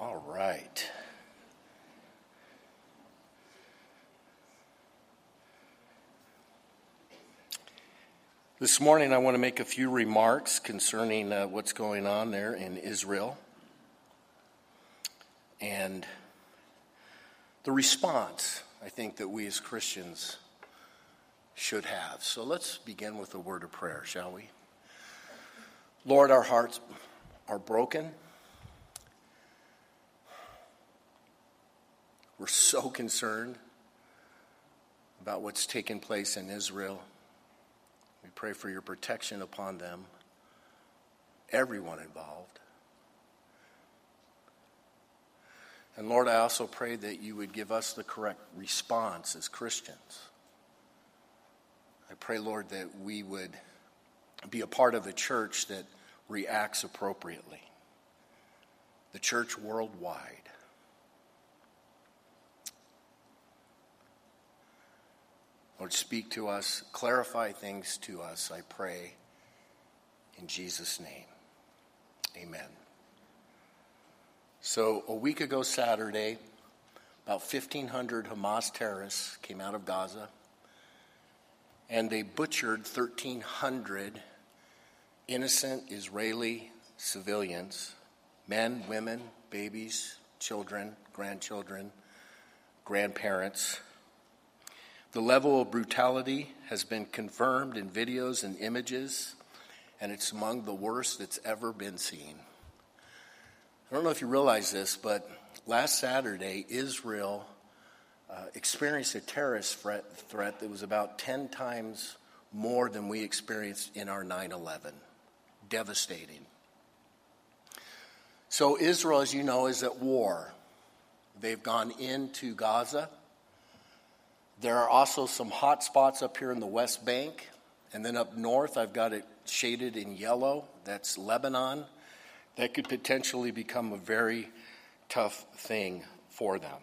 All right. This morning, I want to make a few remarks concerning uh, what's going on there in Israel and the response I think that we as Christians should have. So let's begin with a word of prayer, shall we? Lord, our hearts are broken. We're so concerned about what's taking place in Israel. We pray for your protection upon them, everyone involved. And Lord, I also pray that you would give us the correct response as Christians. I pray, Lord, that we would be a part of a church that reacts appropriately, the church worldwide. Lord, speak to us, clarify things to us, I pray, in Jesus' name. Amen. So, a week ago Saturday, about 1,500 Hamas terrorists came out of Gaza and they butchered 1,300 innocent Israeli civilians men, women, babies, children, grandchildren, grandparents. The level of brutality has been confirmed in videos and images, and it's among the worst that's ever been seen. I don't know if you realize this, but last Saturday, Israel uh, experienced a terrorist threat, threat that was about 10 times more than we experienced in our 9 11. Devastating. So, Israel, as you know, is at war. They've gone into Gaza. There are also some hot spots up here in the West Bank. And then up north, I've got it shaded in yellow. That's Lebanon. That could potentially become a very tough thing for them.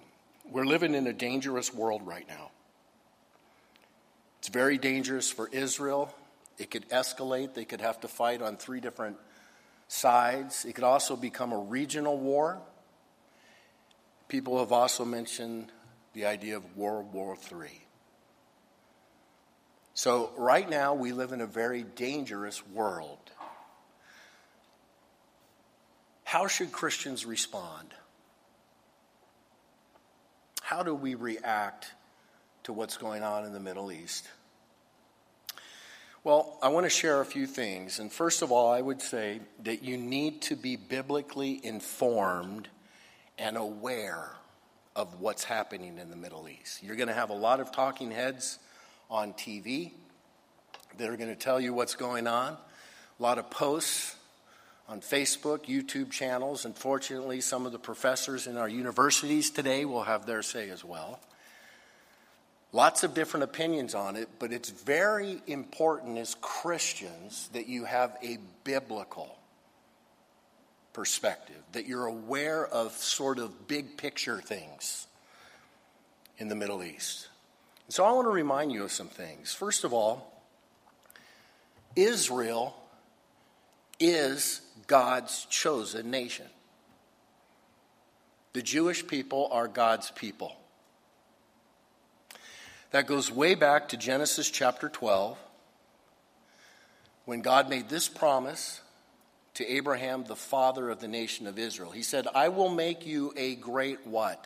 We're living in a dangerous world right now. It's very dangerous for Israel. It could escalate. They could have to fight on three different sides. It could also become a regional war. People have also mentioned the idea of World War III. So, right now, we live in a very dangerous world. How should Christians respond? How do we react to what's going on in the Middle East? Well, I want to share a few things. And first of all, I would say that you need to be biblically informed and aware of what's happening in the Middle East. You're going to have a lot of talking heads on TV that are going to tell you what's going on, a lot of posts on Facebook, YouTube channels. Unfortunately, some of the professors in our universities today will have their say as well. Lots of different opinions on it, but it's very important as Christians that you have a biblical perspective, that you're aware of sort of big picture things in the Middle East. So I want to remind you of some things. First of all, Israel is God's chosen nation. The Jewish people are God's people. That goes way back to Genesis chapter 12, when God made this promise to Abraham, the father of the nation of Israel. He said, I will make you a great what?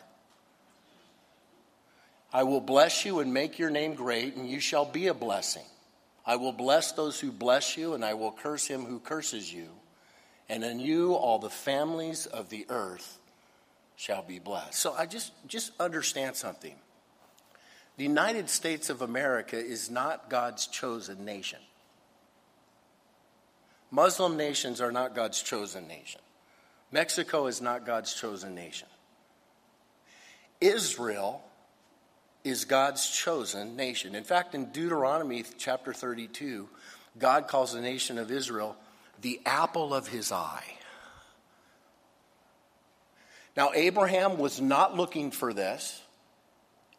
I will bless you and make your name great, and you shall be a blessing. I will bless those who bless you, and I will curse him who curses you. And in you all the families of the earth shall be blessed. So I just, just understand something. The United States of America is not God's chosen nation. Muslim nations are not God's chosen nation. Mexico is not God's chosen nation. Israel is God's chosen nation. In fact, in Deuteronomy chapter 32, God calls the nation of Israel the apple of his eye. Now, Abraham was not looking for this.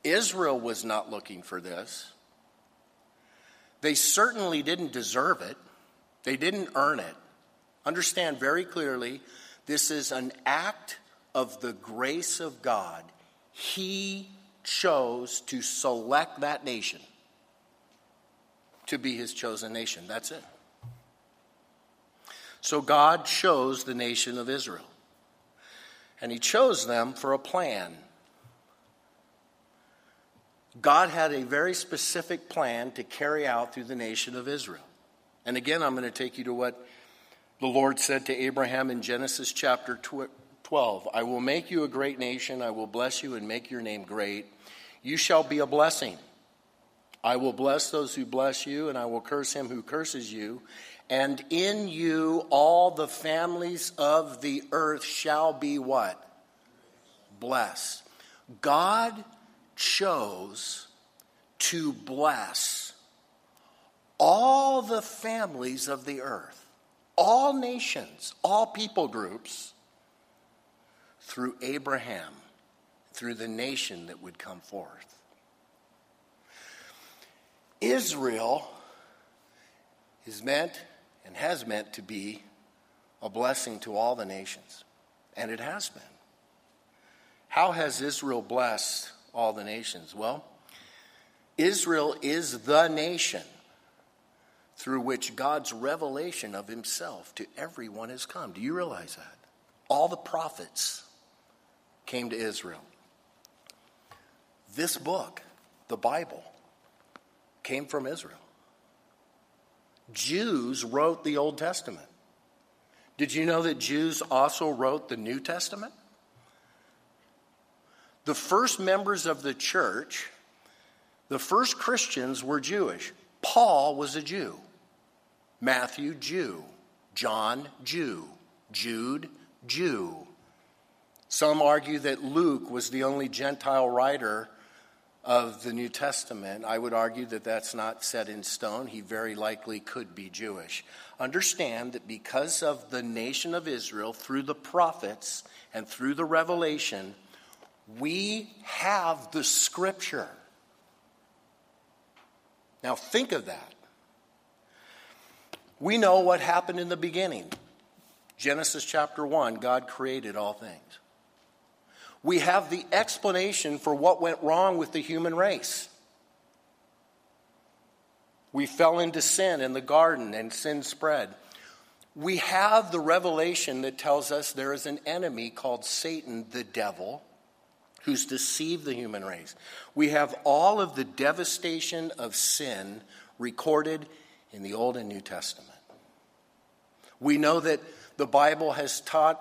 Israel was not looking for this. They certainly didn't deserve it. They didn't earn it. Understand very clearly, this is an act of the grace of God, he chose to select that nation to be his chosen nation. That's it. So God chose the nation of Israel. And he chose them for a plan. God had a very specific plan to carry out through the nation of Israel. And again, I'm going to take you to what the Lord said to Abraham in Genesis chapter 12 I will make you a great nation, I will bless you and make your name great. You shall be a blessing. I will bless those who bless you, and I will curse him who curses you. And in you all the families of the earth shall be what? Blessed. God chose to bless all the families of the earth, all nations, all people groups, through Abraham, through the nation that would come forth. Israel is meant and has meant to be a blessing to all the nations, and it has been. How has Israel blessed all the nations? Well, Israel is the nation through which God's revelation of himself to everyone has come. Do you realize that? All the prophets came to Israel. This book, the Bible, came from Israel. Jews wrote the Old Testament. Did you know that Jews also wrote the New Testament? The first members of the church, the first Christians were Jewish. Paul was a Jew. Matthew, Jew. John, Jew. Jude, Jew. Some argue that Luke was the only Gentile writer of the New Testament, I would argue that that's not set in stone. He very likely could be Jewish. Understand that because of the nation of Israel, through the prophets and through the revelation, we have the scripture. Now, think of that. We know what happened in the beginning. Genesis chapter 1 God created all things we have the explanation for what went wrong with the human race. We fell into sin in the garden and sin spread. We have the revelation that tells us there is an enemy called Satan, the devil, who's deceived the human race. We have all of the devastation of sin recorded in the Old and New Testament. We know that the Bible has taught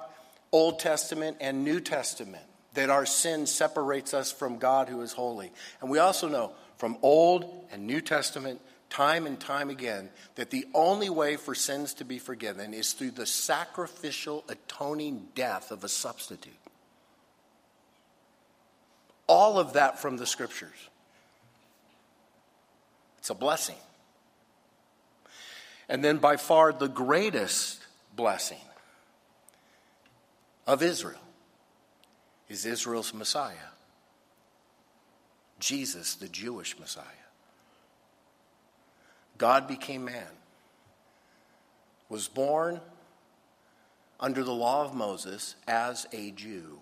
Old Testament and New Testament that our sin separates us from God who is holy. And we also know from Old and New Testament, time and time again, that the only way for sins to be forgiven is through the sacrificial, atoning death of a substitute. All of that from the scriptures. It's a blessing. And then, by far, the greatest blessing of Israel is Israel's Messiah, Jesus, the Jewish Messiah. God became man, was born under the law of Moses as a Jew,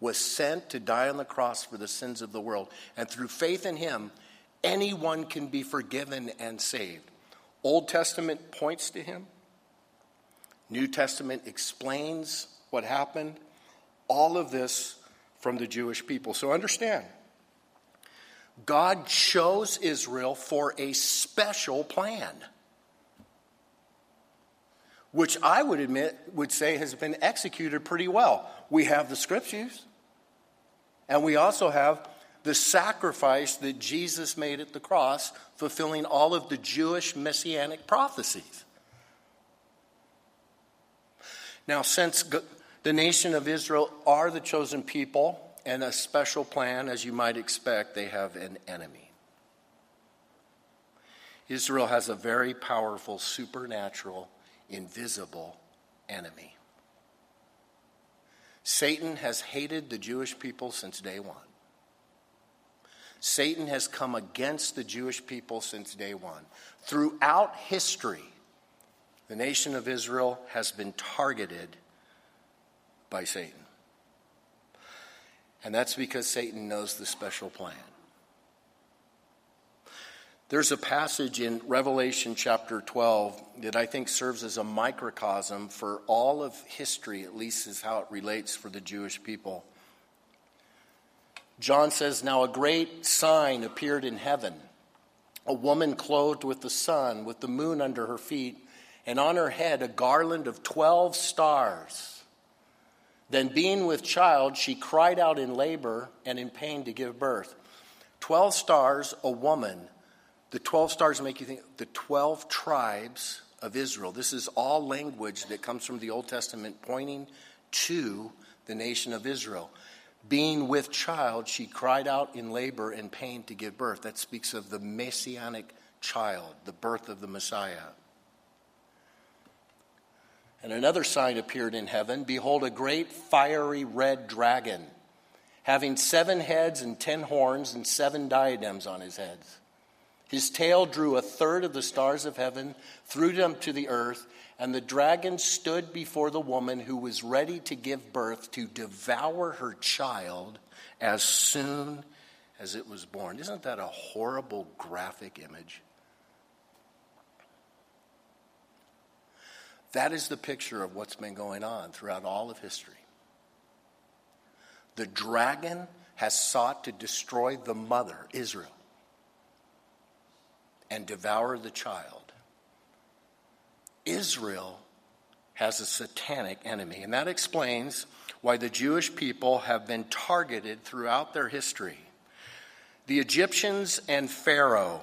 was sent to die on the cross for the sins of the world, and through faith in him, anyone can be forgiven and saved. Old Testament points to him. New Testament explains what happened all of this from the Jewish people. So understand, God chose Israel for a special plan, which I would admit would say has been executed pretty well. We have the scriptures, and we also have the sacrifice that Jesus made at the cross, fulfilling all of the Jewish messianic prophecies. Now, since the nation of Israel are the chosen people, and a special plan, as you might expect, they have an enemy. Israel has a very powerful, supernatural, invisible enemy. Satan has hated the Jewish people since day one. Satan has come against the Jewish people since day one. Throughout history, the nation of Israel has been targeted by Satan. And that's because Satan knows the special plan. There's a passage in Revelation chapter 12 that I think serves as a microcosm for all of history, at least is how it relates for the Jewish people. John says, Now a great sign appeared in heaven a woman clothed with the sun, with the moon under her feet, and on her head a garland of 12 stars. Then, being with child, she cried out in labor and in pain to give birth. 12 stars, a woman the 12 stars make you think the 12 tribes of Israel. This is all language that comes from the Old Testament pointing to the nation of Israel. Being with child, she cried out in labor and pain to give birth. That speaks of the messianic child, the birth of the Messiah. And another sign appeared in heaven Behold, a great fiery red dragon, having seven heads and ten horns and seven diadems on his heads. His tail drew a third of the stars of heaven, threw them to the earth, and the dragon stood before the woman who was ready to give birth to devour her child as soon as it was born. Isn't that a horrible graphic image? That is the picture of what's been going on throughout all of history. The dragon has sought to destroy the mother, Israel and devour the child. Israel has a satanic enemy, and that explains why the Jewish people have been targeted throughout their history. The Egyptians and Pharaoh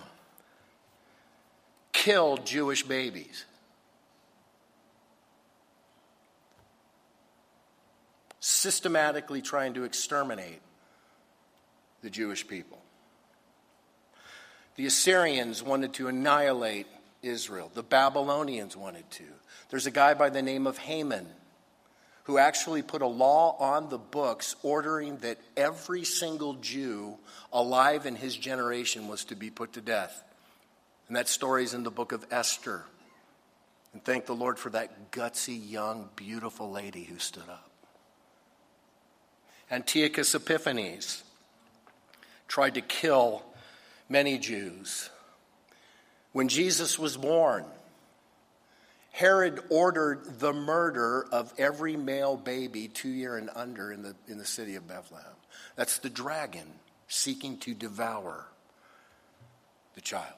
killed Jewish babies. Systematically trying to exterminate the Jewish people. The Assyrians wanted to annihilate Israel. The Babylonians wanted to. There's a guy by the name of Haman who actually put a law on the books ordering that every single Jew alive in his generation was to be put to death. And that story is in the book of Esther. And thank the Lord for that gutsy, young, beautiful lady who stood up. Antiochus Epiphanes tried to kill many Jews. When Jesus was born, Herod ordered the murder of every male baby two year and under in the, in the city of Bethlehem. That's the dragon seeking to devour the child.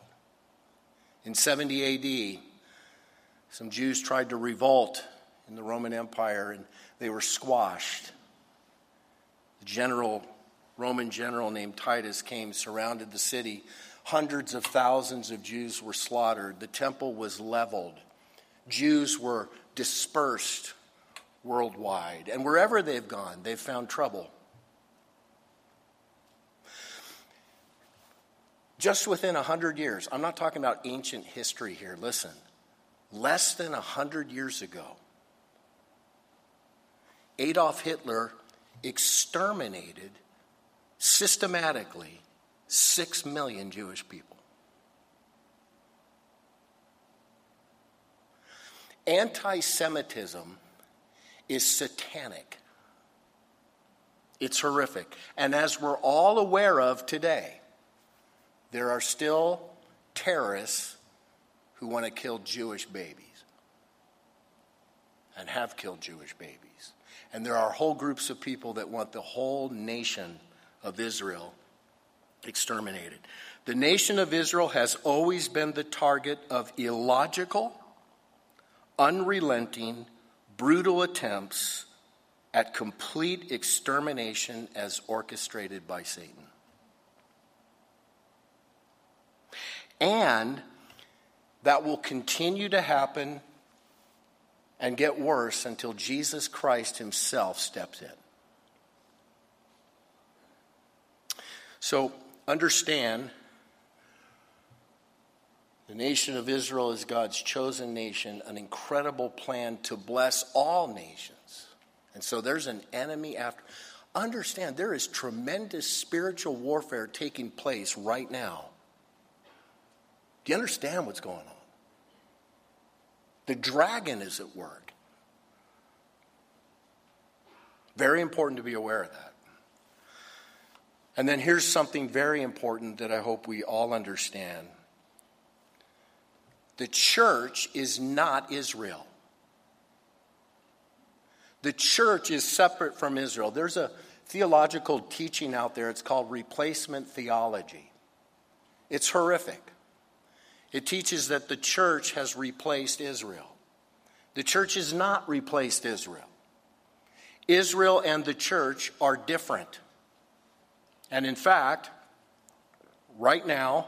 In 70 AD, some Jews tried to revolt in the Roman Empire and they were squashed. The general Roman general named Titus came, surrounded the city. Hundreds of thousands of Jews were slaughtered. The temple was leveled. Jews were dispersed worldwide. And wherever they've gone, they've found trouble. Just within a 100 years, I'm not talking about ancient history here, listen. Less than a 100 years ago, Adolf Hitler exterminated systematically six million Jewish people. Anti Semitism is satanic. It's horrific. And as we're all aware of today, there are still terrorists who want to kill Jewish babies and have killed Jewish babies. And there are whole groups of people that want the whole nation of Israel exterminated. The nation of Israel has always been the target of illogical, unrelenting, brutal attempts at complete extermination as orchestrated by Satan. And that will continue to happen and get worse until Jesus Christ himself steps in. So understand the nation of Israel is God's chosen nation, an incredible plan to bless all nations. And so there's an enemy after. Understand there is tremendous spiritual warfare taking place right now. Do you understand what's going on? The dragon is at work. Very important to be aware of that. And then here's something very important that I hope we all understand the church is not Israel. The church is separate from Israel. There's a theological teaching out there, it's called replacement theology. It's horrific. It teaches that the church has replaced Israel. The church has not replaced Israel. Israel and the church are different. And in fact, right now,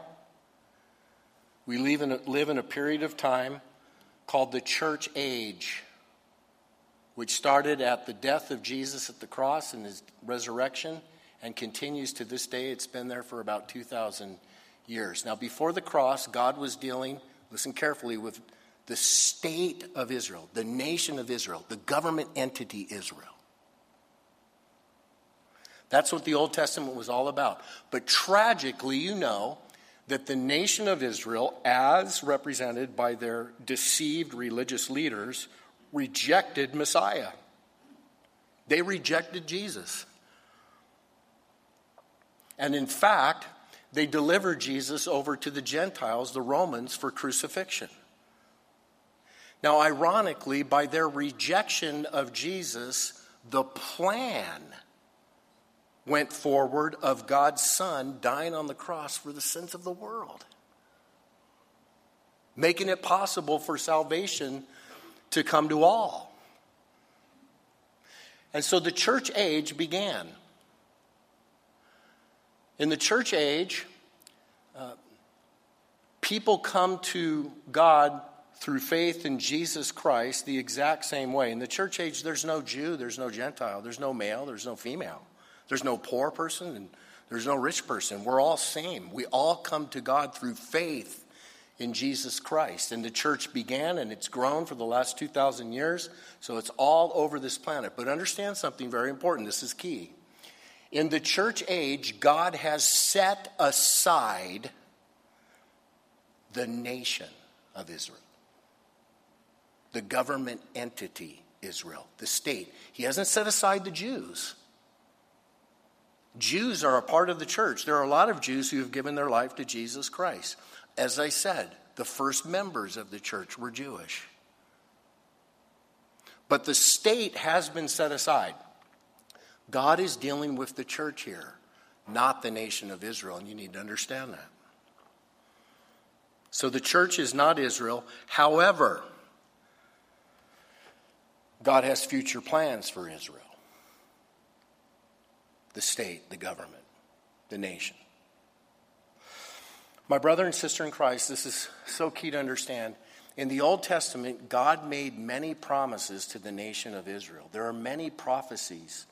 we live in a, live in a period of time called the church age, which started at the death of Jesus at the cross and his resurrection and continues to this day. It's been there for about 2,000 years. Now, before the cross, God was dealing, listen carefully, with the state of Israel, the nation of Israel, the government entity Israel. That's what the Old Testament was all about. But tragically, you know that the nation of Israel, as represented by their deceived religious leaders, rejected Messiah. They rejected Jesus. And in fact, they delivered Jesus over to the Gentiles, the Romans, for crucifixion. Now, ironically, by their rejection of Jesus, the plan went forward of God's Son dying on the cross for the sins of the world, making it possible for salvation to come to all. And so the church age began. In the church age, uh, people come to God through faith in Jesus Christ the exact same way. In the church age, there's no Jew, there's no Gentile, there's no male, there's no female. There's no poor person and there's no rich person. We're all same. We all come to God through faith in Jesus Christ. And the church began and it's grown for the last 2,000 years, so it's all over this planet. But understand something very important. This is key. In the church age, God has set aside the nation of Israel, the government entity Israel, the state. He hasn't set aside the Jews. Jews are a part of the church. There are a lot of Jews who have given their life to Jesus Christ. As I said, the first members of the church were Jewish. But the state has been set aside. God is dealing with the church here, not the nation of Israel, and you need to understand that. So the church is not Israel. However, God has future plans for Israel the state, the government, the nation. My brother and sister in Christ, this is so key to understand. In the Old Testament, God made many promises to the nation of Israel. There are many prophecies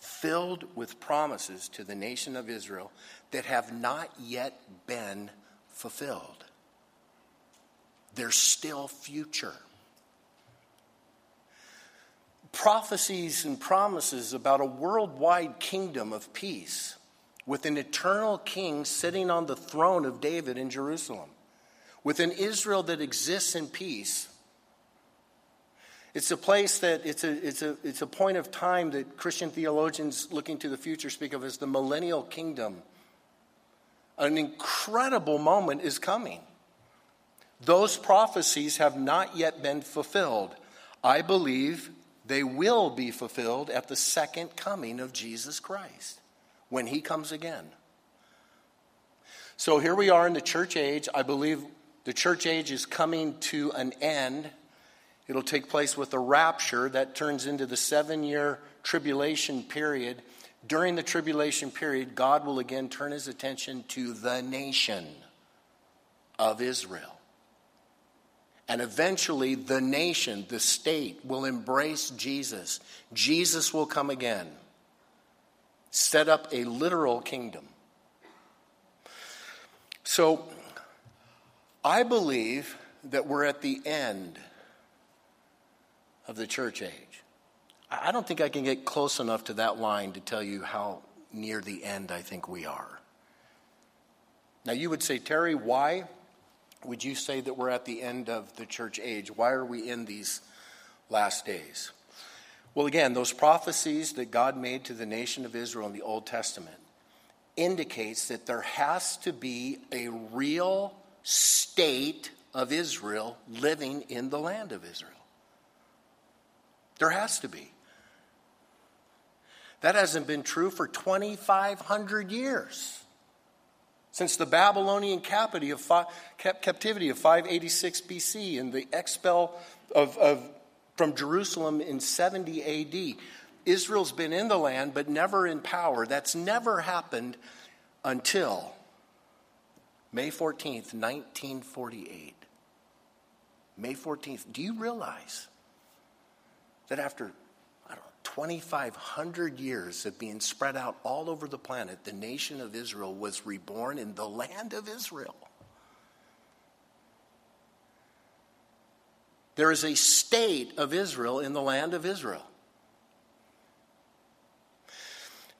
filled with promises to the nation of Israel that have not yet been fulfilled. They're still future prophecies and promises about a worldwide kingdom of peace with an eternal king sitting on the throne of David in Jerusalem, with an Israel that exists in peace. It's a place that it's a, it's, a, it's a point of time that Christian theologians looking to the future speak of as the millennial kingdom. An incredible moment is coming. Those prophecies have not yet been fulfilled. I believe they will be fulfilled at the second coming of Jesus Christ when he comes again. So here we are in the church age. I believe the church age is coming to an end. It'll take place with a rapture that turns into the seven year tribulation period. During the tribulation period, God will again turn his attention to the nation of Israel. And eventually, the nation, the state, will embrace Jesus. Jesus will come again, set up a literal kingdom. So, I believe that we're at the end of the church age. I don't think I can get close enough to that line to tell you how near the end I think we are. Now, you would say, Terry, why? Would you say that we're at the end of the church age? Why are we in these last days? Well, again, those prophecies that God made to the nation of Israel in the Old Testament, indicates that there has to be a real state of Israel living in the land of Israel. There has to be. That hasn't been true for 2,500 years. Since the Babylonian captivity of, 586 BC and the expel of, of, from Jerusalem in 70 AD, Israel's been in the land but never in power. That's never happened until May 14th, 1948. May 14th. Do you realize that after 2,500 years of being spread out all over the planet, the nation of Israel was reborn in the land of Israel. There is a state of Israel in the land of Israel.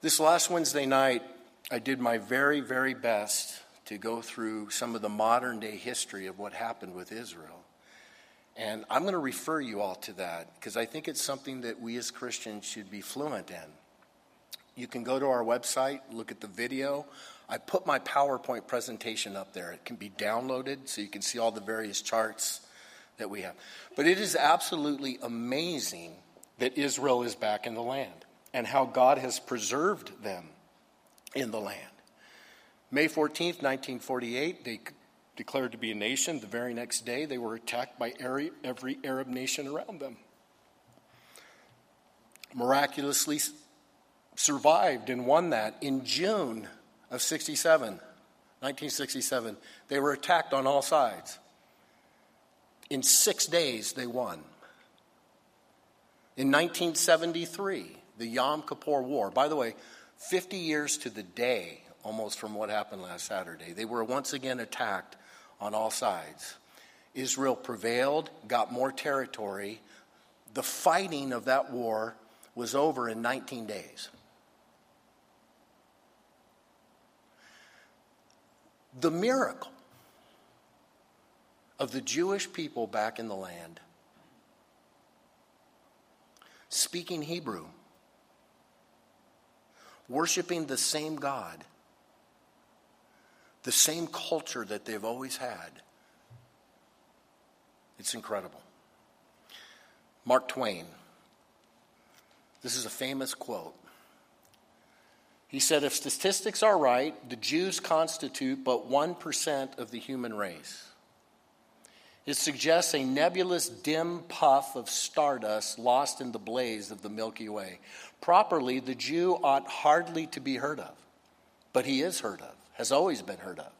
This last Wednesday night, I did my very, very best to go through some of the modern day history of what happened with Israel. And I'm going to refer you all to that because I think it's something that we as Christians should be fluent in. You can go to our website, look at the video. I put my PowerPoint presentation up there. It can be downloaded so you can see all the various charts that we have. But it is absolutely amazing that Israel is back in the land and how God has preserved them in the land. May 14th, 1948, they declared to be a nation. The very next day, they were attacked by every Arab nation around them. Miraculously survived and won that in June of 67, 1967. They were attacked on all sides. In six days, they won. In 1973, the Yom Kippur War, by the way, 50 years to the day almost from what happened last Saturday, they were once again attacked on all sides. Israel prevailed, got more territory. The fighting of that war was over in 19 days. The miracle of the Jewish people back in the land, speaking Hebrew, worshiping the same God, the same culture that they've always had. It's incredible. Mark Twain. This is a famous quote. He said, If statistics are right, the Jews constitute but 1% of the human race. It suggests a nebulous, dim puff of stardust lost in the blaze of the Milky Way. Properly, the Jew ought hardly to be heard of, but he is heard of has always been heard of.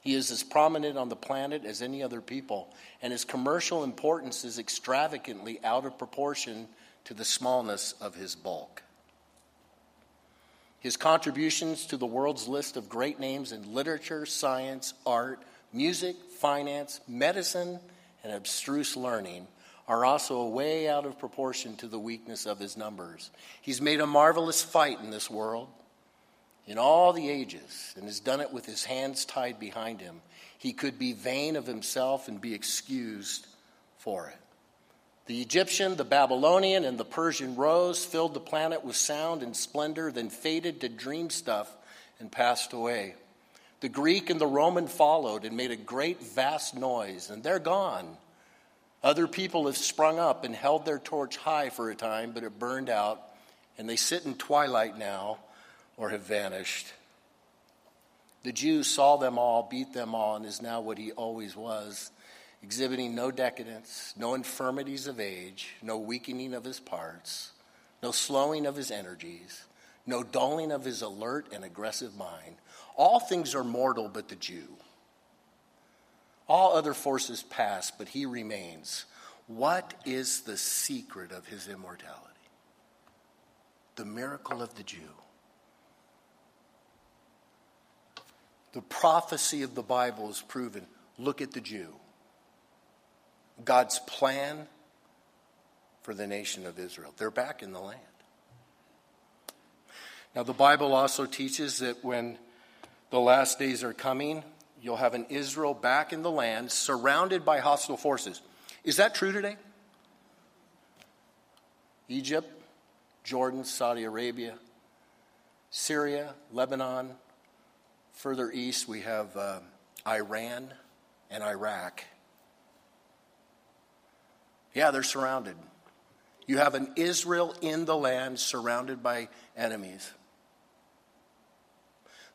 He is as prominent on the planet as any other people, and his commercial importance is extravagantly out of proportion to the smallness of his bulk. His contributions to the world's list of great names in literature, science, art, music, finance, medicine, and abstruse learning are also way out of proportion to the weakness of his numbers. He's made a marvelous fight in this world in all the ages and has done it with his hands tied behind him, he could be vain of himself and be excused for it. The Egyptian, the Babylonian, and the Persian rose, filled the planet with sound and splendor, then faded to dream stuff and passed away. The Greek and the Roman followed and made a great, vast noise, and they're gone. Other people have sprung up and held their torch high for a time, but it burned out, and they sit in twilight now or have vanished. The Jew saw them all, beat them all, and is now what he always was, exhibiting no decadence, no infirmities of age, no weakening of his parts, no slowing of his energies, no dulling of his alert and aggressive mind. All things are mortal but the Jew. All other forces pass, but he remains. What is the secret of his immortality? The miracle of the Jew. The prophecy of the Bible is proven. Look at the Jew. God's plan for the nation of Israel. They're back in the land. Now, the Bible also teaches that when the last days are coming, you'll have an Israel back in the land surrounded by hostile forces. Is that true today? Egypt, Jordan, Saudi Arabia, Syria, Lebanon. Further east, we have uh, Iran and Iraq. Yeah, they're surrounded. You have an Israel in the land surrounded by enemies.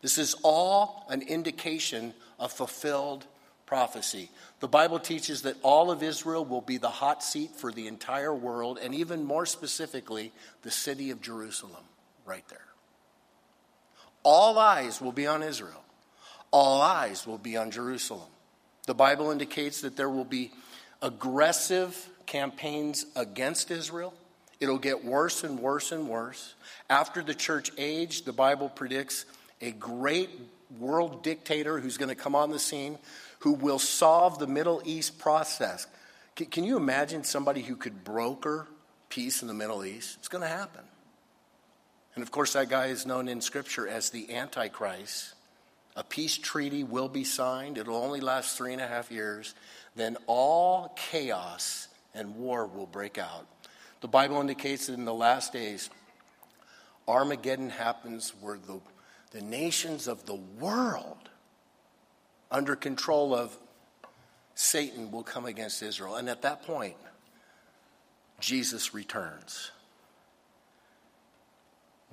This is all an indication of fulfilled prophecy. The Bible teaches that all of Israel will be the hot seat for the entire world, and even more specifically, the city of Jerusalem, right there. All eyes will be on Israel, all eyes will be on Jerusalem. The Bible indicates that there will be aggressive campaigns against Israel. It'll get worse and worse and worse. After the church age, the Bible predicts a great world dictator who's going to come on the scene who will solve the Middle East process. Can, you imagine somebody who could broker peace in the Middle East? It's going to happen. And of course, that guy is known in Scripture as the Antichrist. A peace treaty will be signed, it'll only last three and a half years. Then all chaos and war will break out. The Bible indicates that in the last days, Armageddon happens where the the nations of the world under control of Satan will come against Israel. And at that point, Jesus returns.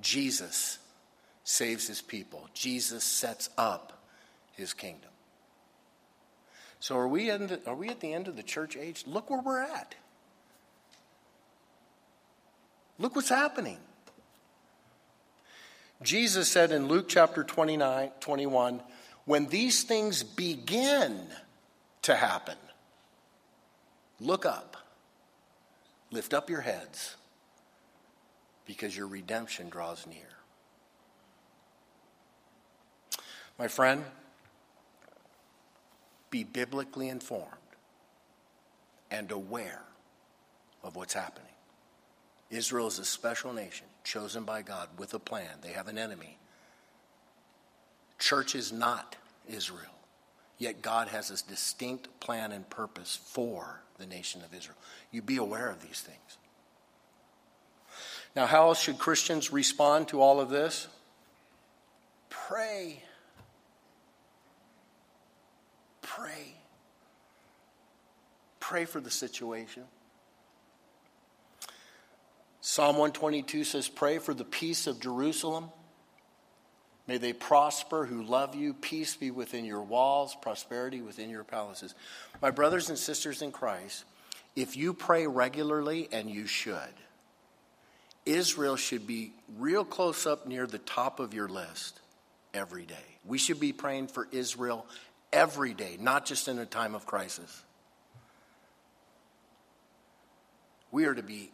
Jesus saves his people. Jesus sets up his kingdom. So are we, the, are we at the end of the church age? Look where we're at. Look what's happening. Jesus said in Luke chapter 29, 21, when these things begin to happen, look up, lift up your heads, because your redemption draws near. My friend, be biblically informed and aware of what's happening. Israel is a special nation chosen by God with a plan. They have an enemy. Church is not Israel, yet God has a distinct plan and purpose for the nation of Israel. You be aware of these things. Now, how else should Christians respond to all of this? Pray. Pray. Pray for the situation. Psalm 122 says, Pray for the peace of Jerusalem. May they prosper who love you. Peace be within your walls, prosperity within your palaces. My brothers and sisters in Christ, if you pray regularly, and you should, Israel should be real close up near the top of your list every day. We should be praying for Israel every day, not just in a time of crisis. We are to be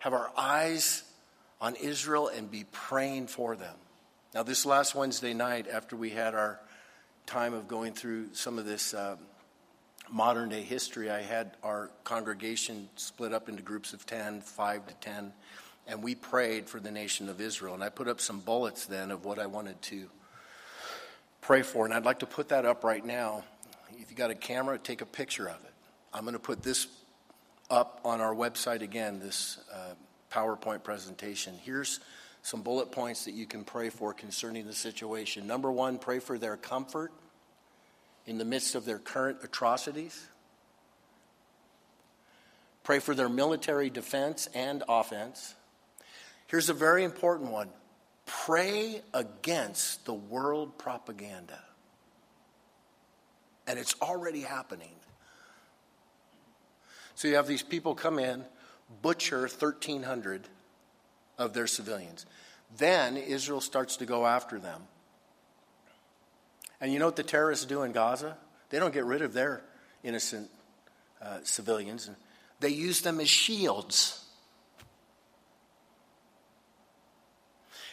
have our eyes on Israel and be praying for them. Now, this last Wednesday night, after we had our time of going through some of this uh, modern day history, I had our congregation split up into groups of 10, 5 to 10, and we prayed for the nation of Israel. And I put up some bullets then of what I wanted to pray for, and I'd like to put that up right now. If you got a camera, take a picture of it. I'm going to put this up on our website again, this uh, PowerPoint presentation. Here's some bullet points that you can pray for concerning the situation. Number one, pray for their comfort in the midst of their current atrocities. Pray for their military defense and offense. Here's a very important one pray against the world propaganda. And it's already happening. So you have these people come in, butcher 1,300 of their civilians. Then Israel starts to go after them. And you know what the terrorists do in Gaza? They don't get rid of their innocent uh, civilians, they use them as shields.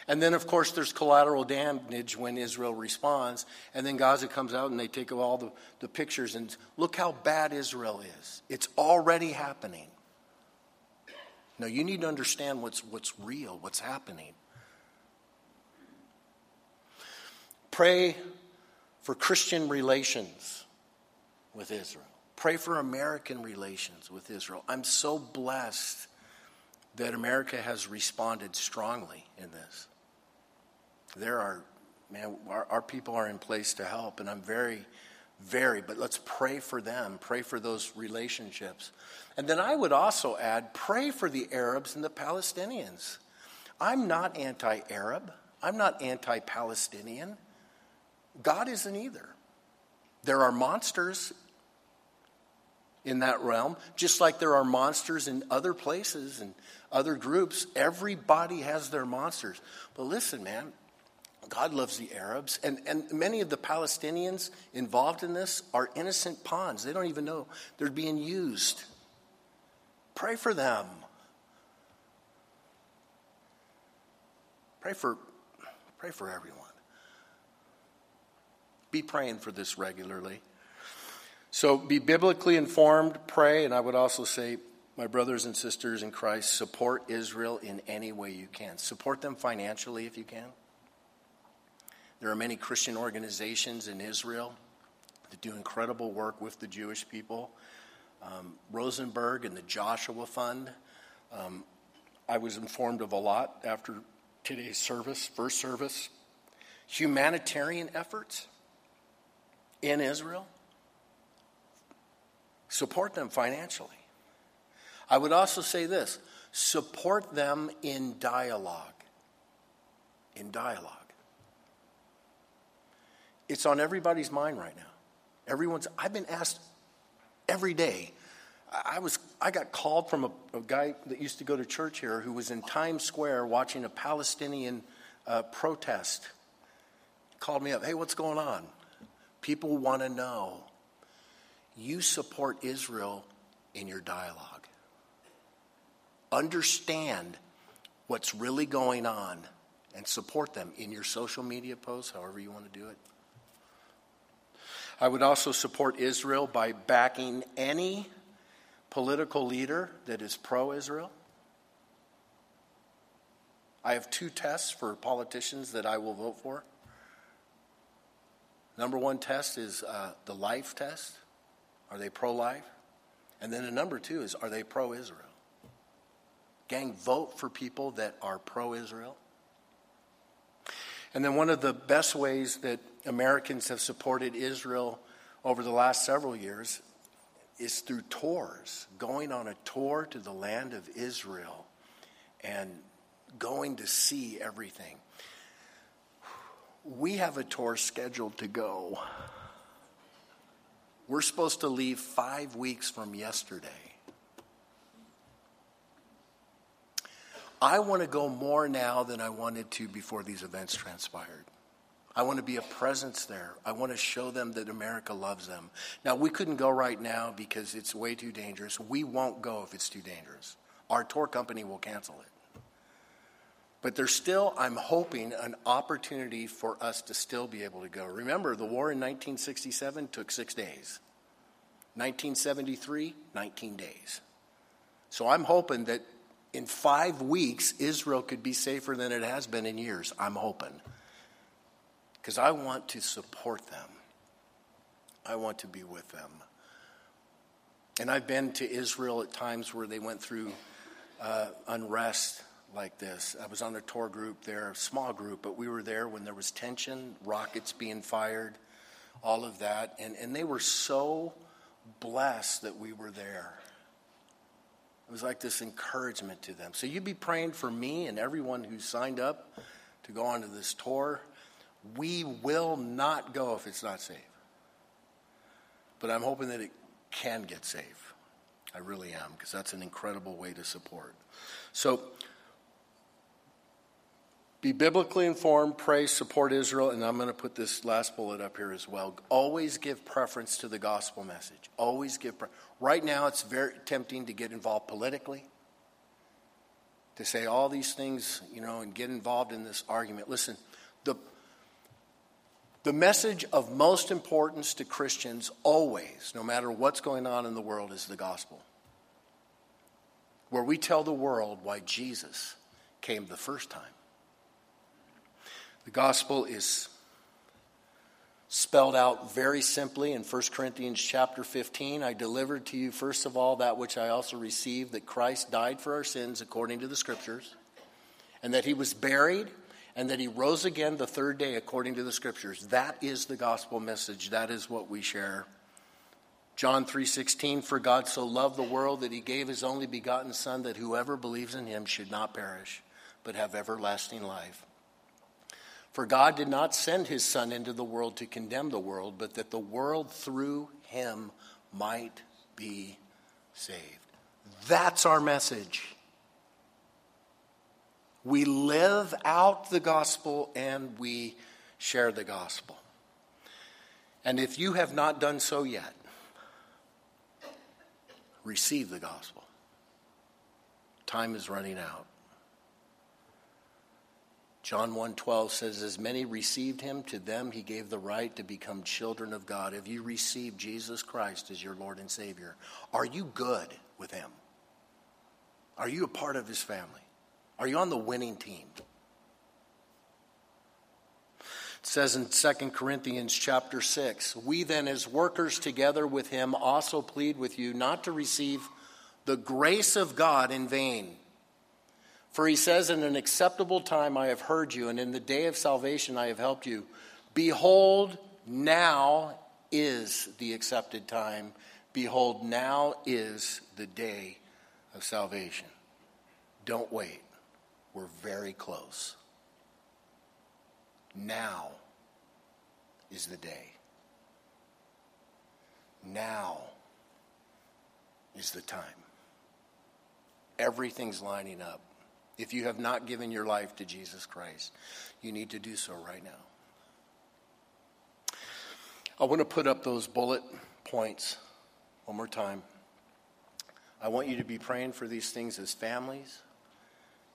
And then, of course, there's collateral damage when Israel responds. And then Gaza comes out and they take all the, the pictures and look how bad Israel is. It's already happening. Now, you need to understand what's, what's real, what's happening. Pray for Christian relations with Israel. Pray for American relations with Israel. I'm so blessed that America has responded strongly in this. There are, man, our, our people are in place to help, and I'm very, very, but let's pray for them, pray for those relationships. And then I would also add, pray for the Arabs and the Palestinians. I'm not anti Arab, I'm not anti Palestinian. God isn't either. There are monsters in that realm, just like there are monsters in other places and other groups. Everybody has their monsters. But listen, man, God loves the Arabs, and, and many of the Palestinians involved in this are innocent pawns. They don't even know they're being used. Pray for them. Pray for, pray for everyone. Be praying for this regularly. So be biblically informed, pray, and I would also say, my brothers and sisters in Christ, support Israel in any way you can. Support them financially if you can. There are many Christian organizations in Israel that do incredible work with the Jewish people. Um, Rosenberg and the Joshua Fund. Um, I was informed of a lot after today's service, first service. Humanitarian efforts in Israel. Support them financially. I would also say this support them in dialogue. In dialogue. It's on everybody's mind right now. Everyone's, I've been asked every day. I was, I got called from a, a guy that used to go to church here who was in Times Square watching a Palestinian uh, protest. Called me up, hey, what's going on? People want to know. You support Israel in your dialogue. Understand what's really going on and support them in your social media posts, however you want to do it. I would also support Israel by backing any political leader that is pro Israel. I have two tests for politicians that I will vote for. Number one test is uh, the life test. Are they pro life? And then the number two is are they pro Israel? Gang, vote for people that are pro Israel. And then one of the best ways that Americans have supported Israel over the last several years is through tours, going on a tour to the land of Israel and going to see everything. We have a tour scheduled to go. We're supposed to leave five weeks from yesterday. I want to go more now than I wanted to before these events transpired. I want to be a presence there. I want to show them that America loves them. Now, we couldn't go right now because it's way too dangerous. We won't go if it's too dangerous. Our tour company will cancel it. But there's still, I'm hoping, an opportunity for us to still be able to go. Remember, the war in 1967 took six days. 1973, 19 days. So I'm hoping that in five weeks, Israel could be safer than it has been in years. I'm hoping because I want to support them. I want to be with them. And I've been to Israel at times where they went through uh, unrest like this. I was on a tour group there, a small group, but we were there when there was tension, rockets being fired, all of that. And, and they were so blessed that we were there. It was like this encouragement to them. So you'd be praying for me and everyone who signed up to go onto this tour. We will not go if it's not safe. But I'm hoping that it can get safe. I really am, because that's an incredible way to support. So, be biblically informed, pray, support Israel, and I'm going to put this last bullet up here as well. Always give preference to the gospel message. Always give. Right now, it's very tempting to get involved politically, to say all these things, you know, and get involved in this argument. Listen, the the message of most importance to Christians, always, no matter what's going on in the world, is the gospel. Where we tell the world why Jesus came the first time. The gospel is spelled out very simply in 1 Corinthians chapter 15. I delivered to you, first of all, that which I also received that Christ died for our sins according to the scriptures, and that he was buried and that he rose again the third day according to the scriptures. That is the gospel message. That is what we share. John 3:16 For God so loved the world that he gave his only begotten son that whoever believes in him should not perish but have everlasting life. For God did not send his son into the world to condemn the world but that the world through him might be saved. That's our message. We live out the gospel and we share the gospel. And if you have not done so yet, receive the gospel. Time is running out. John 1:12 says as many received him to them he gave the right to become children of God. Have you received Jesus Christ as your Lord and Savior? Are you good with him? Are you a part of his family? Are you on the winning team? It says in 2 Corinthians chapter 6, we then as workers together with him also plead with you not to receive the grace of God in vain. For he says, In an acceptable time I have heard you, and in the day of salvation I have helped you. Behold, now is the accepted time. Behold, now is the day of salvation. Don't wait. We're very close. Now is the day. Now is the time. Everything's lining up. If you have not given your life to Jesus Christ, you need to do so right now. I want to put up those bullet points one more time. I want you to be praying for these things as families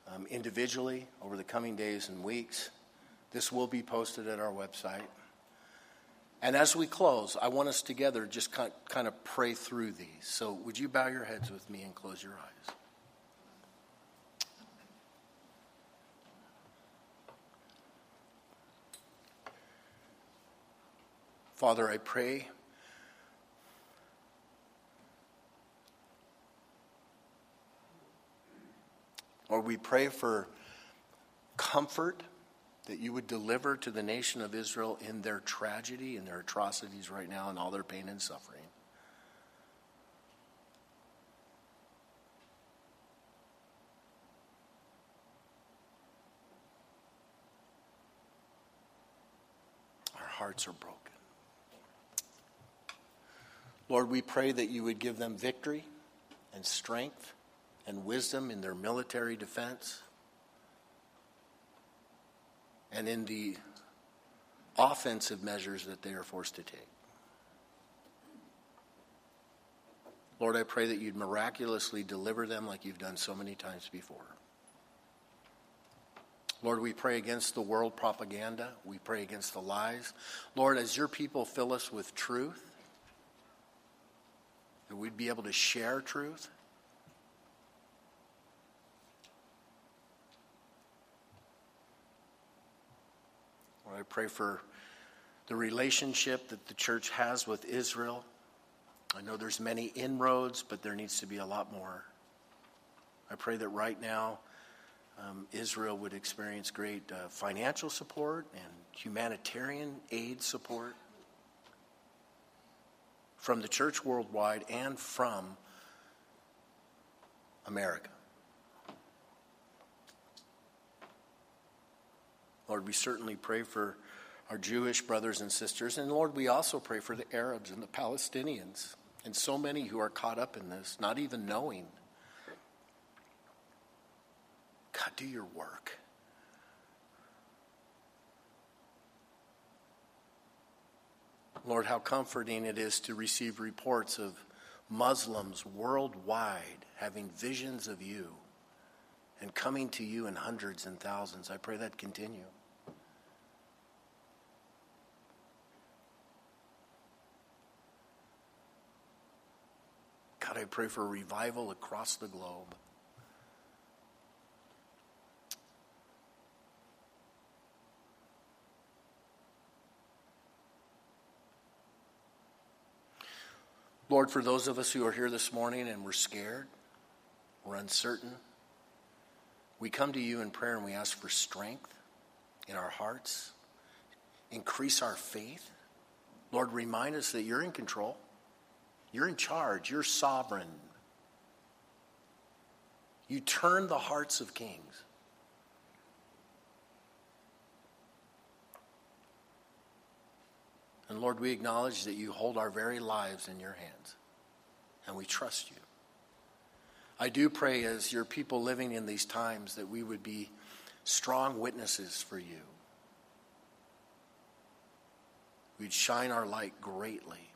um, individually over the coming days and weeks. This will be posted at our website. And as we close, I want us together just kind of pray through these. So, would you bow your heads with me and close your eyes? Father, I pray Lord, we pray for comfort that you would deliver to the nation of Israel in their tragedy and their atrocities right now and all their pain and suffering. Our hearts are broken. Lord, we pray that you would give them victory and strength and wisdom in their military defense and in the offensive measures that they are forced to take. Lord, I pray that you'd miraculously deliver them like you've done so many times before. Lord, we pray against the world propaganda. We pray against the lies. Lord, as your people fill us with truth, that we'd be able to share truth, I pray for the relationship that the church has with Israel. I know there's many inroads, but there needs to be a lot more. I pray that right now um, Israel would experience great uh, financial support and humanitarian aid support from the church worldwide and from America. Lord, we certainly pray for our Jewish brothers and sisters. And Lord, we also pray for the Arabs and the Palestinians and so many who are caught up in this, not even knowing. God, do your work. Lord, how comforting it is to receive reports of Muslims worldwide having visions of you and coming to you in hundreds and thousands. I pray that continue. God, I pray for revival across the globe. Lord, for those of us who are here this morning and we're scared, we're uncertain, we come to you in prayer and we ask for strength in our hearts. Increase our faith. Lord, remind us that you're in control. You're in charge. You're sovereign. You turn the hearts of kings. And Lord, we acknowledge that you hold our very lives in your hands, and we trust you. I do pray as your people living in these times that we would be strong witnesses for you. We'd shine our light greatly.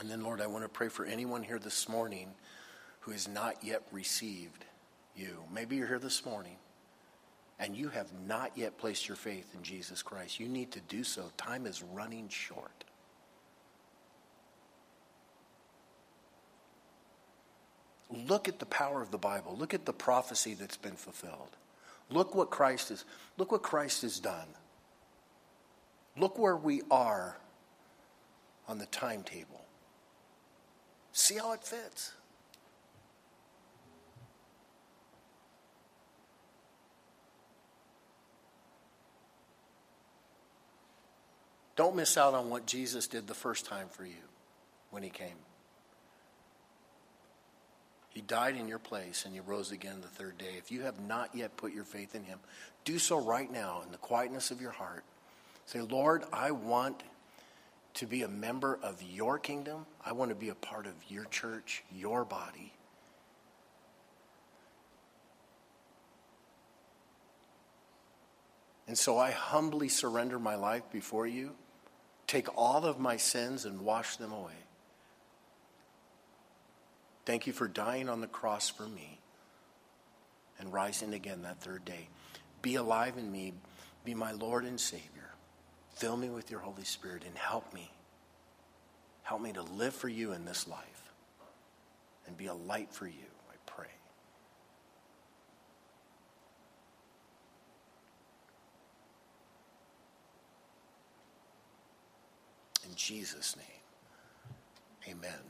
And then, Lord, I want to pray for anyone here this morning who has not yet received you. Maybe you're here this morning and you have not yet placed your faith in Jesus Christ. You need to do so. Time is running short. Look at the power of the Bible. Look at the prophecy that's been fulfilled. Look what Christ is look what Christ has done. Look where we are on the timetable. See how it fits. Don't miss out on what Jesus did the first time for you when he came. He died in your place and he rose again the third day. If you have not yet put your faith in him, do so right now in the quietness of your heart. Say, Lord, I want to be a member of your kingdom. I want to be a part of your church, your body. And so I humbly surrender my life before you. Take all of my sins and wash them away. Thank you for dying on the cross for me and rising again that third day. Be alive in me. Be my Lord and Savior. Fill me with your Holy Spirit and help me. Help me to live for you in this life and be a light for you, I pray. In Jesus' name, amen.